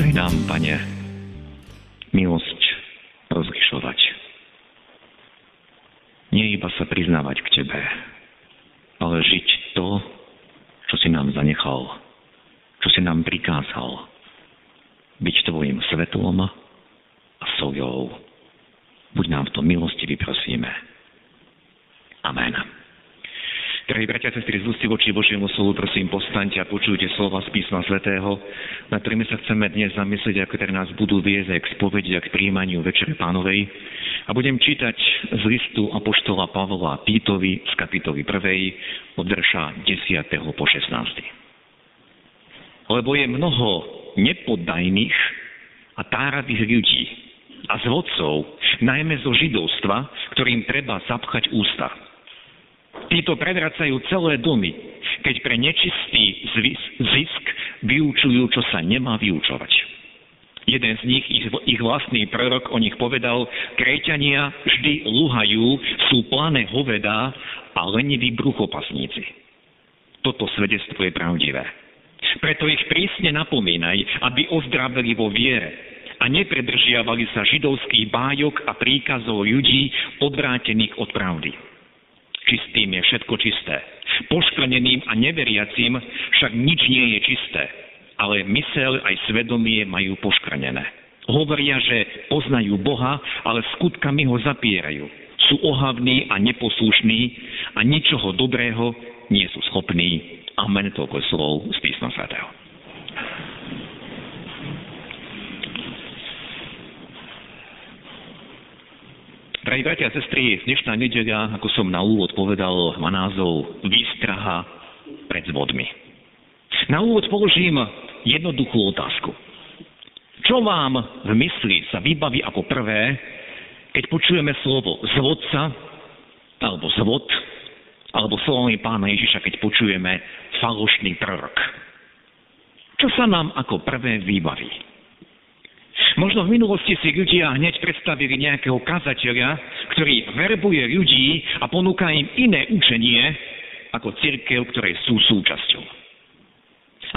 Daj nám, Pane, milosť rozlišovať. Nie iba sa priznávať k Tebe, ale žiť to, čo si nám zanechal, čo si nám prikázal. Byť Tvojim svetlom a soľou. Buď nám v tom milosti vyprosíme. Amen. Drahí bratia a sestry, z voči Božiemu slovu, prosím, postaňte a počujte slova z písma svätého, na ktorými sa chceme dnes zamyslieť, ako ktoré nás budú viesť k spovedi a k príjmaniu Večere Pánovej. A budem čítať z listu Apoštola Pavla Týtovi z kapitoly 1. od verša 10. po 16. Lebo je mnoho nepoddajných a táravých ľudí a zvodcov, najmä zo židovstva, ktorým treba zapchať ústa Títo prevracajú celé domy, keď pre nečistý zisk vyučujú, čo sa nemá vyučovať. Jeden z nich, ich, ich vlastný prorok o nich povedal, Kréťania vždy luhajú, sú plané hovedá a leniví bruchopasníci. Toto svedectvo je pravdivé. Preto ich prísne napomínaj, aby ozdravili vo viere a nepredržiavali sa židovských bájok a príkazov ľudí odvrátených od pravdy čistým je všetko čisté. Poškvrneným a neveriacím však nič nie je čisté, ale mysel aj svedomie majú poškvrnené. Hovoria, že poznajú Boha, ale skutkami ho zapierajú. Sú ohavní a neposlušní a ničoho dobrého nie sú schopní. Amen, toľko slov z písma svätého. Drahí bratia a sestry, dnešná nedeľa, ako som na úvod povedal, má názov Výstraha pred zvodmi. Na úvod položím jednoduchú otázku. Čo vám v mysli sa vybaví ako prvé, keď počujeme slovo zvodca, alebo zvod, alebo slovami pána Ježiša, keď počujeme falošný prorok? Čo sa nám ako prvé vybaví? Možno v minulosti si ľudia hneď predstavili nejakého kazateľa, ktorý verbuje ľudí a ponúka im iné učenie ako církev, ktorej sú súčasťou.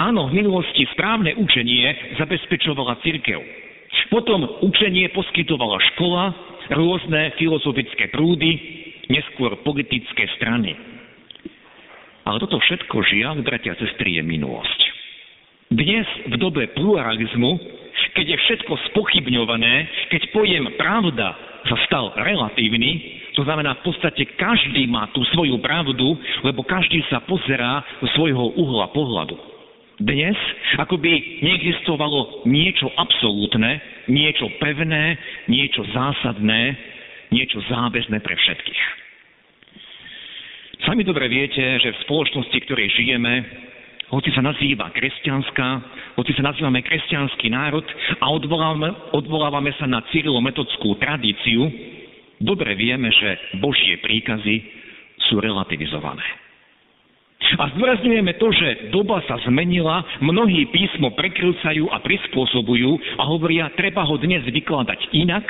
Áno, v minulosti správne učenie zabezpečovala církev. Potom učenie poskytovala škola, rôzne filozofické prúdy, neskôr politické strany. Ale toto všetko, žiaľ, bratia a sestry, je minulosť. Dnes, v dobe pluralizmu, keď je všetko spochybňované, keď pojem pravda sa stal relatívny, to znamená v podstate každý má tú svoju pravdu, lebo každý sa pozerá zo svojho uhla pohľadu. Dnes akoby neexistovalo niečo absolútne, niečo pevné, niečo zásadné, niečo záväzné pre všetkých. Sami dobre viete, že v spoločnosti, v ktorej žijeme, hoci sa nazýva kresťanská, hoci sa nazývame kresťanský národ a odvolávame, odvolávame sa na cyrilometodskú tradíciu, dobre vieme, že Božie príkazy sú relativizované. A zdôrazňujeme to, že doba sa zmenila, mnohí písmo prekrúcajú a prispôsobujú a hovoria, treba ho dnes vykladať inak,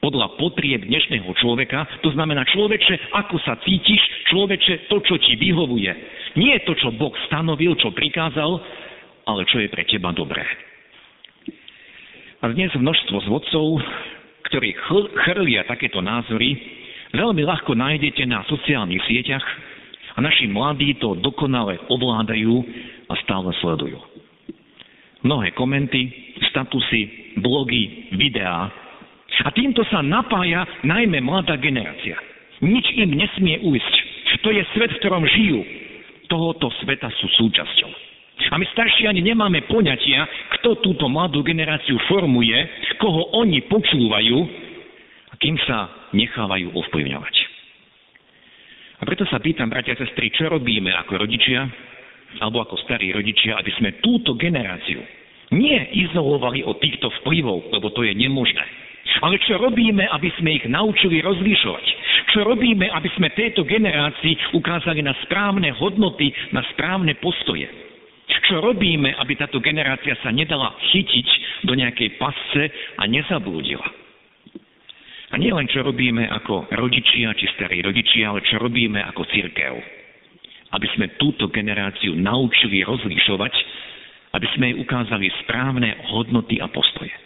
podľa potrieb dnešného človeka. To znamená, človeče, ako sa cítiš, človeče, to, čo ti vyhovuje. Nie to, čo Boh stanovil, čo prikázal, ale čo je pre teba dobré. A dnes množstvo zvodcov, ktorí chrlia takéto názory, veľmi ľahko nájdete na sociálnych sieťach a naši mladí to dokonale ovládajú a stále sledujú. Mnohé komenty, statusy, blogy, videá a týmto sa napája najmä mladá generácia. Nič im nesmie ujsť. To je svet, v ktorom žijú. Tohoto sveta sú súčasťou. A my starší ani nemáme poňatia, kto túto mladú generáciu formuje, koho oni počúvajú a kým sa nechávajú ovplyvňovať. A preto sa pýtam, bratia a sestry, čo robíme ako rodičia alebo ako starí rodičia, aby sme túto generáciu nie izolovali od týchto vplyvov, lebo to je nemožné. Ale čo robíme, aby sme ich naučili rozlišovať? Čo robíme, aby sme tejto generácii ukázali na správne hodnoty, na správne postoje? Čo robíme, aby táto generácia sa nedala chytiť do nejakej pasce a nezablúdila? A nie len čo robíme ako rodičia či starí rodičia, ale čo robíme ako církev. Aby sme túto generáciu naučili rozlišovať, aby sme jej ukázali správne hodnoty a postoje.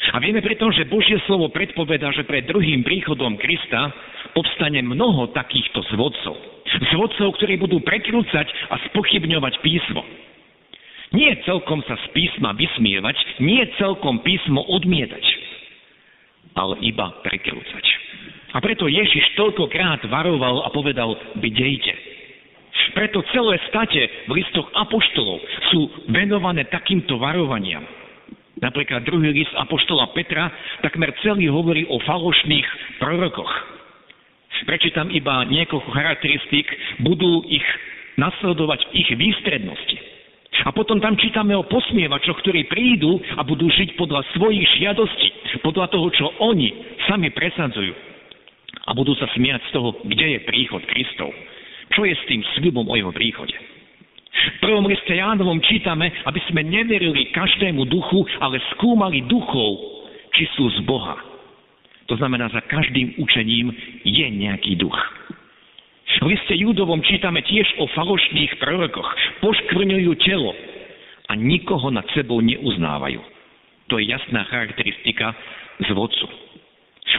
A vieme preto, že Božie slovo predpoveda, že pred druhým príchodom Krista povstane mnoho takýchto zvodcov. Zvodcov, ktorí budú prekrúcať a spochybňovať písmo. Nie celkom sa z písma vysmievať, nie celkom písmo odmietať, ale iba prekrúcať. A preto Ježiš toľkokrát varoval a povedal, bdejte. Preto celé state v listoch apoštolov sú venované takýmto varovaniam. Napríklad druhý list Apoštola Petra takmer celý hovorí o falošných prorokoch. Prečítam iba niekoľko charakteristík, budú ich nasledovať ich výstrednosti. A potom tam čítame o posmievačoch, ktorí prídu a budú žiť podľa svojich žiadostí, podľa toho, čo oni sami presadzujú. A budú sa smiať z toho, kde je príchod Kristov. Čo je s tým sľubom o jeho príchode? V prvom liste Jánovom čítame, aby sme neverili každému duchu, ale skúmali duchov, či sú z Boha. To znamená, za každým učením je nejaký duch. V liste Judovom čítame tiež o falošných prorokoch. Poškvrňujú telo a nikoho nad sebou neuznávajú. To je jasná charakteristika zvodcu.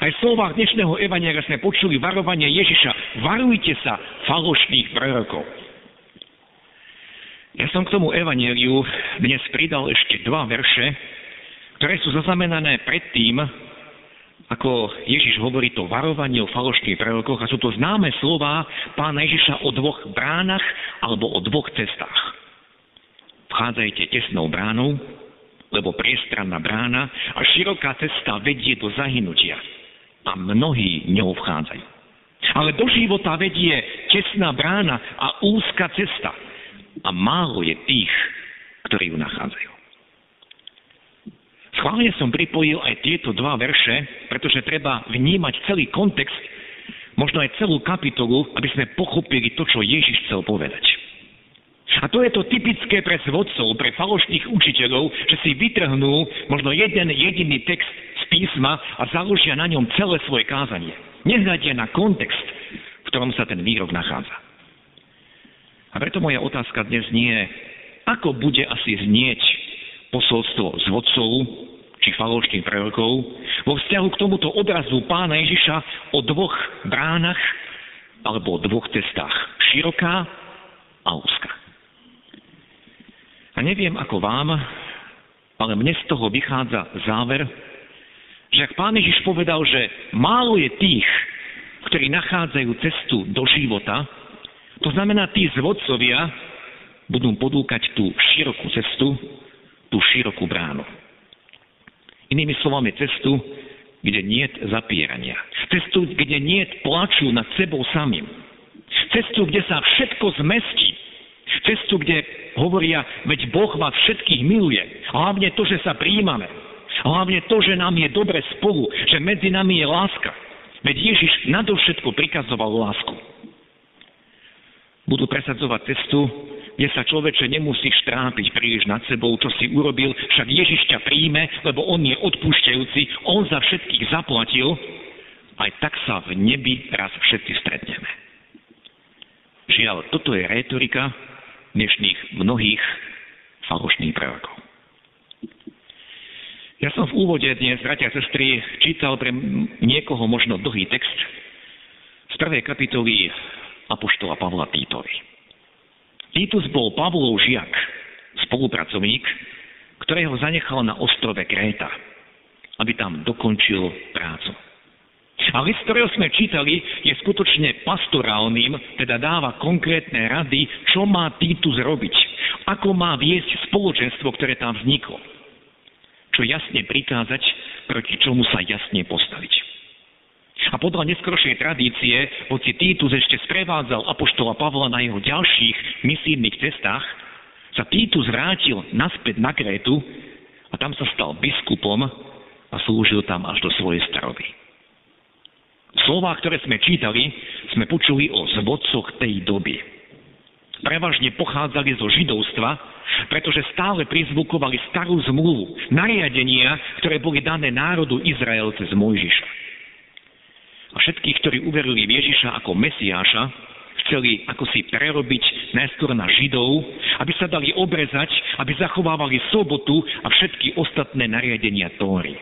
Aj v slovách dnešného Evanielia sme počuli varovanie Ježiša. Varujte sa falošných prorokov. Ja som k tomu evanieliu dnes pridal ešte dva verše, ktoré sú zaznamenané predtým, ako Ježiš hovorí to varovanie o falošných prorokoch a sú to známe slova pána Ježiša o dvoch bránach alebo o dvoch cestách. Vchádzajte tesnou bránou, lebo priestranná brána a široká cesta vedie do zahynutia a mnohí ňou vchádzajú. Ale do života vedie tesná brána a úzka cesta – a málo je tých, ktorí ju nachádzajú. Schválne som pripojil aj tieto dva verše, pretože treba vnímať celý kontext, možno aj celú kapitolu, aby sme pochopili to, čo Ježiš chcel povedať. A to je to typické pre svodcov, pre falošných učiteľov, že si vytrhnú možno jeden jediný text z písma a založia na ňom celé svoje kázanie. Nehľadia na kontext, v ktorom sa ten výrok nachádza. A preto moja otázka dnes nie je, ako bude asi znieť posolstvo z vodcov či falošných prorokov vo vzťahu k tomuto obrazu pána Ježiša o dvoch bránach alebo o dvoch cestách. Široká a úzka. A neviem ako vám, ale mne z toho vychádza záver, že ak pán Ježiš povedal, že málo je tých, ktorí nachádzajú cestu do života, to znamená, tí zvodcovia budú podúkať tú širokú cestu, tú širokú bránu. Inými slovami cestu, kde nie je zapierania. Cestu, kde nie je plaču nad sebou samým. Cestu, kde sa všetko zmestí. Cestu, kde hovoria, veď Boh vás všetkých miluje. Hlavne to, že sa príjmame. Hlavne to, že nám je dobre spolu, že medzi nami je láska. Veď Ježiš nadovšetko prikazoval lásku budú presadzovať cestu, kde sa človeče nemusíš trápiť príliš nad sebou, čo si urobil, však Ježiš ťa príjme, lebo On je odpúšťajúci, On za všetkých zaplatil, aj tak sa v nebi raz všetci stretneme. Žiaľ, toto je rétorika dnešných mnohých falošných prorokov. Ja som v úvode dnes, bratia a sestry, čítal pre niekoho možno dlhý text z prvej kapitoly apoštola Pavla Týtovi. Titus bol Pavlov žiak, spolupracovník, ktorého zanechal na ostrove Kréta, aby tam dokončil prácu. A list, ktorého sme čítali, je skutočne pastorálnym, teda dáva konkrétne rady, čo má Titus robiť, ako má viesť spoločenstvo, ktoré tam vzniklo. Čo jasne prikázať, proti čomu sa jasne postaviť. A podľa neskrošej tradície, hoci Titus ešte sprevádzal apoštola Pavla na jeho ďalších misijných cestách, sa Titus vrátil naspäť na Krétu a tam sa stal biskupom a slúžil tam až do svojej staroby. Slová, ktoré sme čítali, sme počuli o zvodcoch tej doby. Prevažne pochádzali zo židovstva, pretože stále prizvukovali starú zmluvu, nariadenia, ktoré boli dané národu Izrael cez Mojžiša. A všetkých, ktorí uverili v Ježiša ako Mesiáša, chceli ako si prerobiť najskôr na Židov, aby sa dali obrezať, aby zachovávali sobotu a všetky ostatné nariadenia Tóry.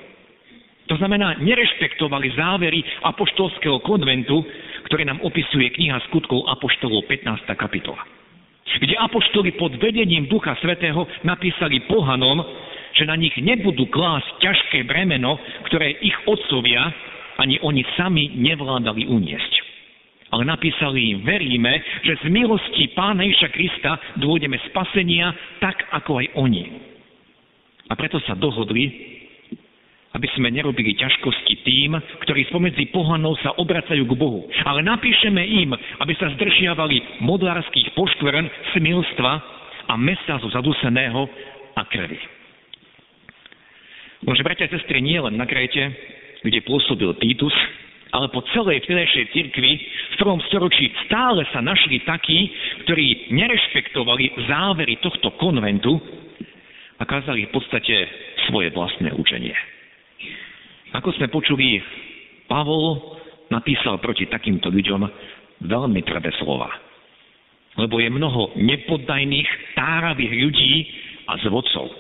To znamená, nerešpektovali závery apoštolského konventu, ktoré nám opisuje kniha skutkov apoštolov 15. kapitola. Kde apoštoli pod vedením Ducha Svetého napísali pohanom, že na nich nebudú klásť ťažké bremeno, ktoré ich otcovia ani oni sami nevládali uniesť. Ale napísali im, veríme, že z milosti Pána Iša Krista dôjdeme spasenia tak, ako aj oni. A preto sa dohodli, aby sme nerobili ťažkosti tým, ktorí spomedzi pohanov sa obracajú k Bohu. Ale napíšeme im, aby sa zdržiavali modlárských poškvrn, smilstva a mesa zo zaduseného a krvi. Môže bratia a sestry, nie len na Kréte, kde pôsobil Titus, ale po celej vtedajšej cirkvi v prvom storočí stále sa našli takí, ktorí nerešpektovali závery tohto konventu a kázali v podstate svoje vlastné učenie. Ako sme počuli, Pavol napísal proti takýmto ľuďom veľmi tvrdé slova. Lebo je mnoho nepoddajných, táravých ľudí a zvodcov,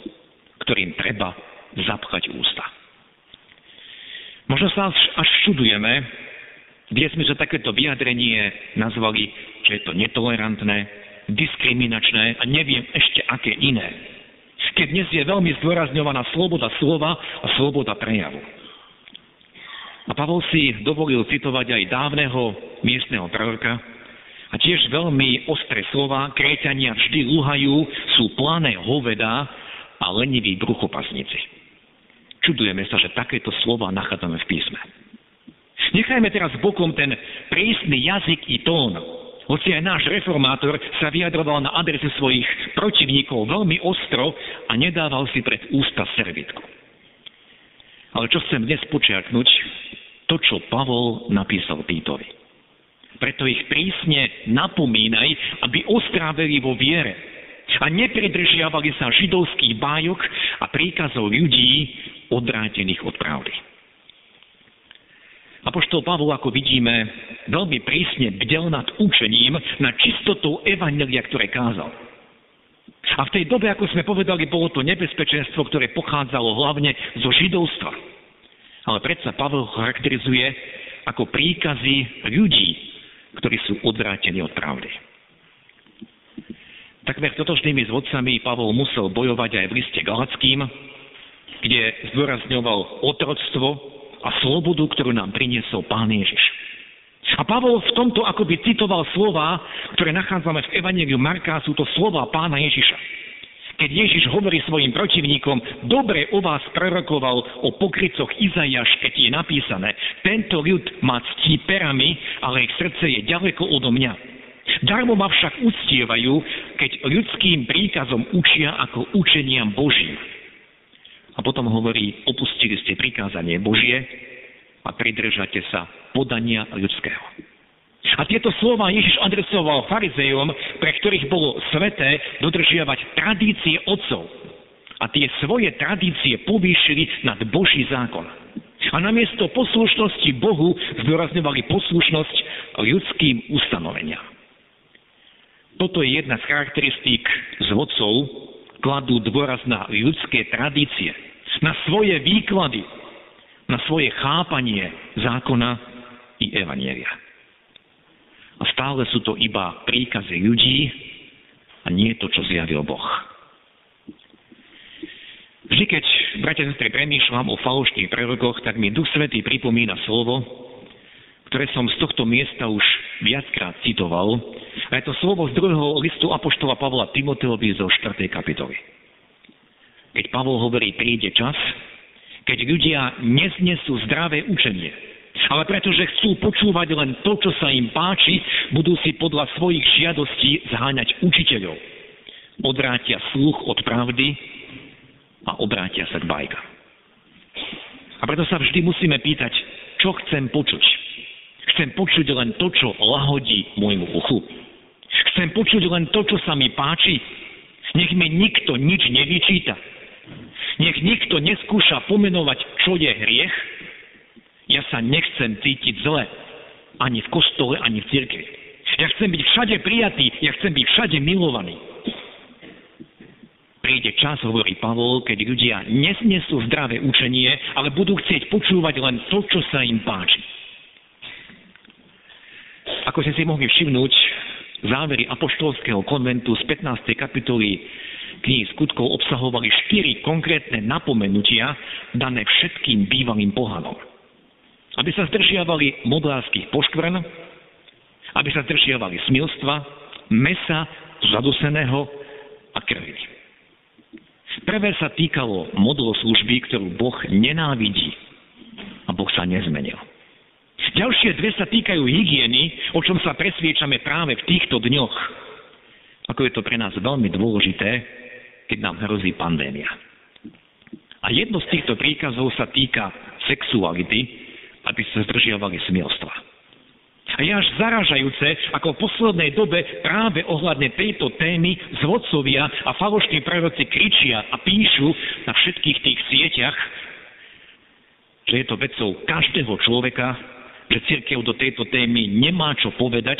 ktorým treba zapchať ústa. Možno sa až čudujeme, kde sme za takéto vyjadrenie nazvali, že je to netolerantné, diskriminačné a neviem ešte aké iné. Keď dnes je veľmi zdôrazňovaná sloboda slova a sloboda prejavu. A Pavol si dovolil citovať aj dávneho miestneho proroka a tiež veľmi ostré slova, kréťania vždy lúhajú, sú plané hoveda a leniví bruchopasníci. Čudujeme sa, že takéto slova nachádzame v písme. Nechajme teraz bokom ten prísny jazyk i tón, hoci aj náš reformátor sa vyjadroval na adresu svojich protivníkov veľmi ostro a nedával si pred ústa servitku. Ale čo chcem dnes počiaknúť, to, čo Pavol napísal Týtovi. Preto ich prísne napomínaj, aby ostráveli vo viere a nepridržiavali sa židovských bájok a príkazov ľudí odrátených od pravdy. Apoštol Pavol, ako vidíme, veľmi prísne bdel nad učením, nad čistotou evanelia, ktoré kázal. A v tej dobe, ako sme povedali, bolo to nebezpečenstvo, ktoré pochádzalo hlavne zo židovstva ale predsa Pavel charakterizuje ako príkazy ľudí, ktorí sú odvrátení od pravdy. Takmer totožnými zvodcami Pavol musel bojovať aj v liste Galackým, kde zdôrazňoval otroctvo a slobodu, ktorú nám priniesol Pán Ježiš. A Pavol v tomto akoby citoval slova, ktoré nachádzame v Evangeliu Marka, sú to slova Pána Ježiša keď Ježiš hovorí svojim protivníkom, dobre o vás prorokoval o pokrycoch Izajaš, keď je napísané, tento ľud má ctí perami, ale ich srdce je ďaleko odo mňa. Darmo ma však uctievajú, keď ľudským príkazom učia ako učeniam Božím. A potom hovorí, opustili ste prikázanie Božie a pridržate sa podania ľudského. A tieto slova Ježiš adresoval farizejom, pre ktorých bolo sveté dodržiavať tradície otcov. A tie svoje tradície povýšili nad Boží zákon. A namiesto poslušnosti Bohu zdôrazňovali poslušnosť ľudským ustanoveniam. Toto je jedna z charakteristík zvodcov, kladú dôraz na ľudské tradície, na svoje výklady, na svoje chápanie zákona i evanielia. A stále sú to iba príkazy ľudí a nie to, čo zjavil Boh. Vždy, keď, bratia a sestry, premýšľam o falošných prorokoch, tak mi Duch Svetý pripomína slovo, ktoré som z tohto miesta už viackrát citoval. A je to slovo z druhého listu Apoštola Pavla Timoteovi zo 4. kapitoly. Keď Pavol hovorí, príde čas, keď ľudia neznesú zdravé učenie, ale pretože chcú počúvať len to, čo sa im páči, budú si podľa svojich žiadostí zháňať učiteľov. odvrátia sluch od pravdy a obrátia sa k bajkám. A preto sa vždy musíme pýtať, čo chcem počuť. Chcem počuť len to, čo lahodí môjmu uchu. Chcem počuť len to, čo sa mi páči. Nech mi nikto nič nevyčíta. Nech nikto neskúša pomenovať, čo je hriech. Ja sa nechcem cítiť zle. Ani v kostole, ani v cirkvi. Ja chcem byť všade prijatý, ja chcem byť všade milovaný. Príde čas, hovorí Pavol, keď ľudia nesnesú zdravé učenie, ale budú chcieť počúvať len to, čo sa im páči. Ako ste si mohli všimnúť, závery apoštolského konventu z 15. kapitoly knihy skutkov obsahovali štyri konkrétne napomenutia dané všetkým bývalým pohanom. Aby sa zdržiavali modlárskych poškvrn, aby sa zdržiavali smilstva, mesa zaduseného a krvi. Prvé sa týkalo služby, ktorú Boh nenávidí. A Boh sa nezmenil. Ďalšie dve sa týkajú hygieny, o čom sa presviečame práve v týchto dňoch. Ako je to pre nás veľmi dôležité, keď nám hrozí pandémia. A jedno z týchto príkazov sa týka sexuality, aby sa zdržiavali smilstva. A je až zaražajúce, ako v poslednej dobe práve ohľadne tejto témy zvodcovia a falošní proroci kričia a píšu na všetkých tých sieťach, že je to vecou každého človeka, že církev do tejto témy nemá čo povedať,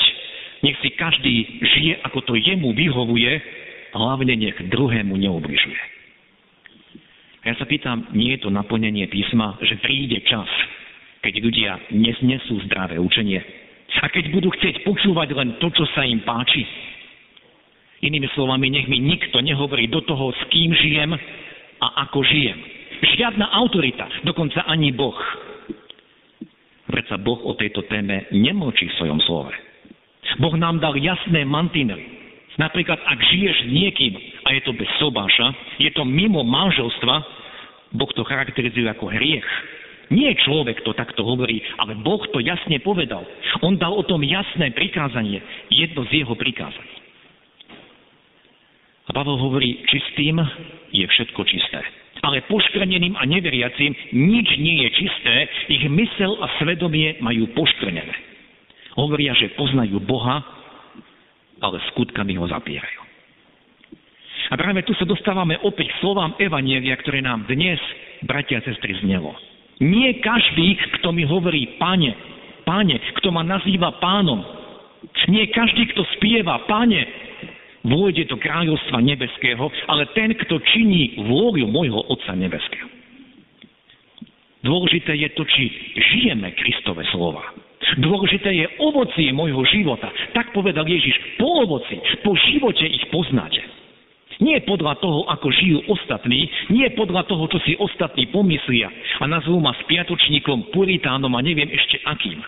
nech si každý žije, ako to jemu vyhovuje, hlavne nech druhému neubližuje. Ja sa pýtam, nie je to naplnenie písma, že príde čas, keď ľudia nesnesú zdravé učenie, a keď budú chcieť počúvať len to, čo sa im páči. Inými slovami, nech mi nikto nehovorí do toho, s kým žijem a ako žijem. Žiadna autorita, dokonca ani Boh. Predsa Boh o tejto téme nemlčí v svojom slove. Boh nám dal jasné mantinely. Napríklad, ak žiješ s niekým a je to bez sobáša, je to mimo manželstva, Boh to charakterizuje ako hriech. Nie človek to takto hovorí, ale Boh to jasne povedal. On dal o tom jasné prikázanie, jedno z jeho prikázaní. A Pavel hovorí, čistým je všetko čisté. Ale poškrneným a neveriacím nič nie je čisté, ich mysel a svedomie majú poškrnené. Hovoria, že poznajú Boha, ale skutkami ho zapierajú. A práve tu sa dostávame opäť slovám Evanielia, ktoré nám dnes, bratia a sestry, znelo. Nie každý, kto mi hovorí pane, pane, kto ma nazýva pánom. Nie každý, kto spieva pane, vôjde do kráľovstva nebeského, ale ten, kto činí vôľu môjho Otca nebeského. Dôležité je to, či žijeme Kristove slova. Dôležité je ovocie môjho života. Tak povedal Ježiš, po ovoci, po živote ich poznáte. Nie podľa toho, ako žijú ostatní, nie podľa toho, čo si ostatní pomyslia a nazvú ma spiatočníkom, puritánom a neviem ešte akým.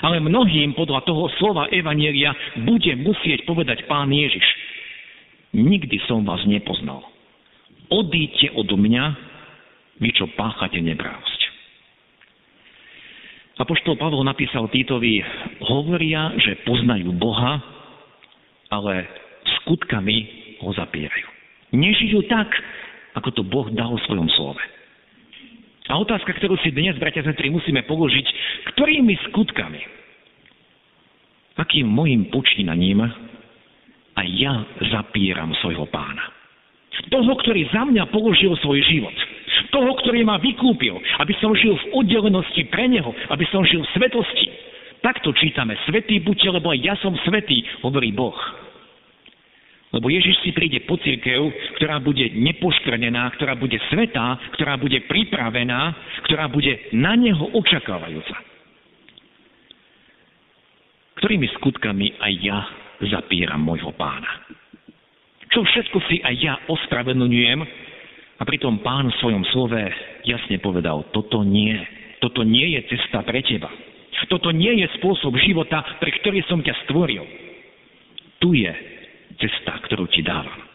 Ale mnohým podľa toho slova Evanielia bude musieť povedať pán Ježiš. Nikdy som vás nepoznal. Odíďte od mňa, vy čo páchate neprávosť. Apoštol Pavol napísal Týtovi, hovoria, že poznajú Boha, ale skutkami ho zapierajú. Nežijú tak, ako to Boh dal v svojom slove. A otázka, ktorú si dnes, bratia sestry, musíme položiť, ktorými skutkami, akým mojim počínaním a ja zapieram svojho pána. Toho, ktorý za mňa položil svoj život. Toho, ktorý ma vykúpil, aby som žil v oddelenosti pre Neho, aby som žil v svetosti. Takto čítame, svetý buďte, lebo aj ja som svetý, hovorí Boh. Lebo Ježiš si príde po církev, ktorá bude nepoškrnená, ktorá bude svetá, ktorá bude pripravená, ktorá bude na Neho očakávajúca. Ktorými skutkami aj ja zapieram môjho pána? Čo všetko si aj ja ospravedlňujem a pritom pán v svojom slove jasne povedal, toto nie, toto nie je cesta pre teba. Toto nie je spôsob života, pre ktorý som ťa stvoril. Tu je cesta, ktorú ti dávam.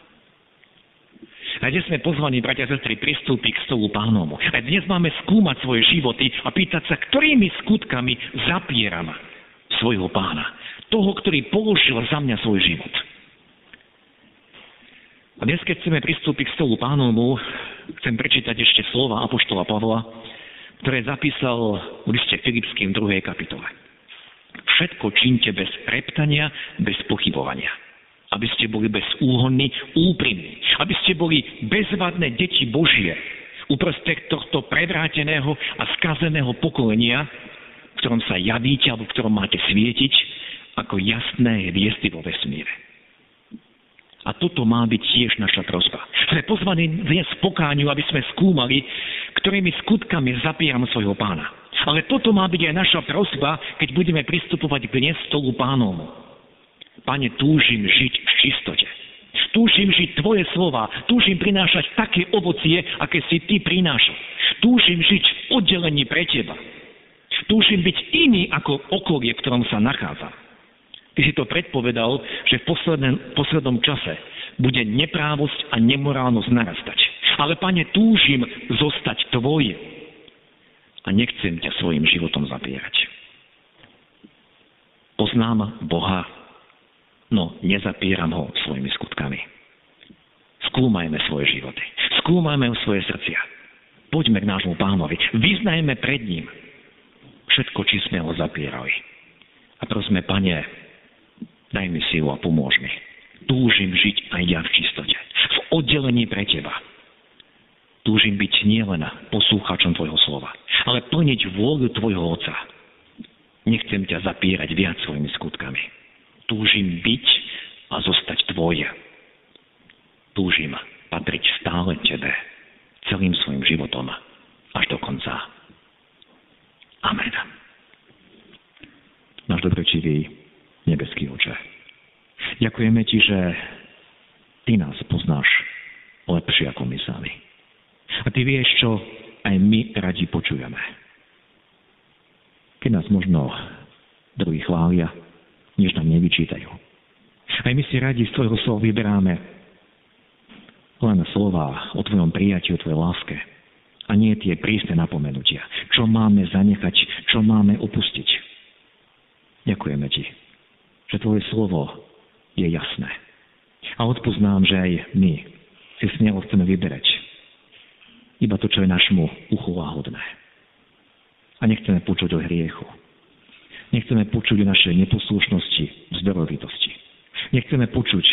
A dnes sme pozvaní, bratia a sestry, pristúpiť k stolu pánomu. A dnes máme skúmať svoje životy a pýtať sa, ktorými skutkami zapieram svojho pána. Toho, ktorý položil za mňa svoj život. A dnes, keď chceme pristúpiť k stolu pánovmu, chcem prečítať ešte slova Apoštola Pavla, ktoré zapísal v liste Filipským 2. kapitole. Všetko čínte bez reptania, bez pochybovania. Aby ste boli bezúhonní, úprimní. Aby ste boli bezvadné deti Božie uprostred tohto prevráteného a skazeného pokolenia, v ktorom sa javíte alebo v ktorom máte svietiť ako jasné hviezdy vo vesmíre. A toto má byť tiež naša prosba. Sme pozvaní dnes pokáňu, aby sme skúmali, ktorými skutkami zapieram svojho pána. Ale toto má byť aj naša prosba, keď budeme pristupovať k dnes stolu pánomu. Pane, túžim žiť v čistote. Túžim žiť Tvoje slova. Túžim prinášať také ovocie, aké si Ty prinášal. Túžim žiť v oddelení pre Teba. Túžim byť iný ako okolie, v ktorom sa nachádzam. Ty si to predpovedal, že v poslednom, poslednom čase bude neprávosť a nemorálnosť narastať. Ale, pane, túžim zostať tvoj a nechcem ťa svojim životom zapierať. Poznám Boha, no nezapieram ho svojimi skutkami. Skúmajme svoje životy. Skúmajme svoje srdcia. Poďme k nášmu pánovi. Vyznajme pred ním všetko, či sme ho zapierali. A prosme, pane, Daj mi silu a pomôž mi. Túžim žiť aj ja v čistote. V oddelení pre teba. Túžim byť nielen poslúchačom tvojho slova, ale plniť vôľu tvojho Otca. Nechcem ťa zapírať viac svojimi skutkami. Túžim byť a zostať tvoje. Túžim patriť stále tebe, celým svojim životom, až do konca. Amen. Náš dobročivý nebeský oče. Ďakujeme ti, že ty nás poznáš lepšie ako my sami. A ty vieš, čo aj my radi počujeme. Keď nás možno druhý chvália, než nám nevyčítajú. Aj my si radi z tvojho slova vyberáme len slova o tvojom prijatí, o tvojej láske. A nie tie prísne napomenutia. Čo máme zanechať, čo máme opustiť. Ďakujeme ti že Tvoje slovo je jasné. A odpúsť nám, že aj my si smelo chceme vyberať iba to, čo je našmu uchu láhodné. A nechceme počuť o hriechu. Nechceme počuť o našej neposlušnosti, zberovitosti. Nechceme počuť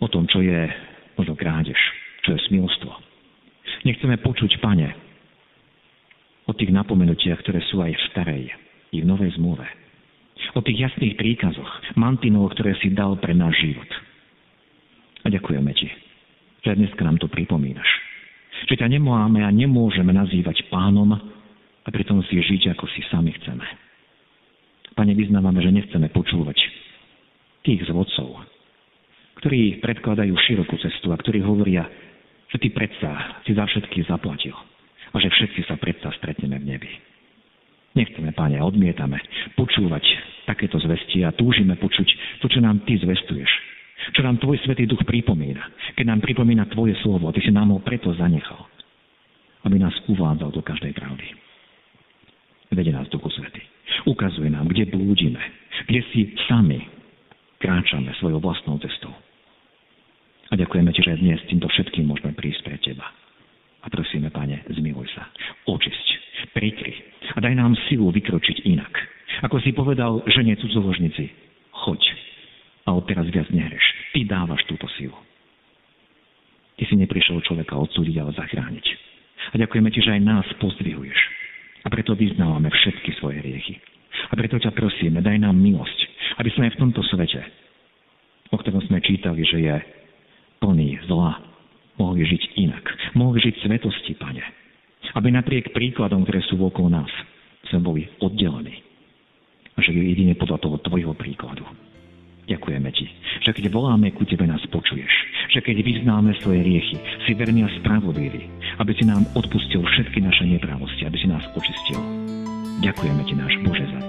o tom, čo je možno krádež, čo je smilstvo. Nechceme počuť, pane, o tých napomenutiach, ktoré sú aj v starej i v novej zmluve o tých jasných príkazoch, mantinov, ktoré si dal pre náš život. A ďakujeme ti, že dneska nám to pripomínaš. Že ťa nemáme a nemôžeme nazývať pánom a pritom si žiť, ako si sami chceme. Pane, vyznávame, že nechceme počúvať tých zvodcov, ktorí predkladajú širokú cestu a ktorí hovoria, že ty predsa si za všetky zaplatil a že všetci sa predsa stretneme v nebi. Nechceme, páne, odmietame počúvať takéto zvesti a túžime počuť to, čo nám ty zvestuješ. Čo nám tvoj Svetý Duch pripomína. Keď nám pripomína tvoje slovo, ty si nám ho preto zanechal. Aby nás uvádzal do každej pravdy. Vede nás Duchu Svety. Ukazuje nám, kde blúdime. Kde si sami kráčame svojou vlastnou cestou. A ďakujeme ti, že dnes týmto všetkým môžeme prísť pre teba. A prosíme, Pane, zmiluj sa. Očisť. Prikry a daj nám silu vykročiť inak. Ako si povedal žene cudzoložnici, choď a odteraz viac nehreš. Ty dávaš túto silu. Ty si neprišiel človeka odsúdiť, ale zachrániť. A ďakujeme ti, že aj nás pozdvihuješ. A preto vyznávame všetky svoje riechy. A preto ťa prosíme, daj nám milosť, aby sme aj v tomto svete, o ktorom sme čítali, že je plný zla, mohli žiť inak. Mohli žiť svetosti, Pane aby napriek príkladom, ktoré sú okolo nás, sme boli oddelení. A že je jedine podľa toho tvojho príkladu. Ďakujeme ti, že keď voláme ku tebe, nás počuješ. Že keď vyznáme svoje riechy, si verný a spravodlivý, aby si nám odpustil všetky naše neprávosti, aby si nás očistil. Ďakujeme ti, náš Bože, za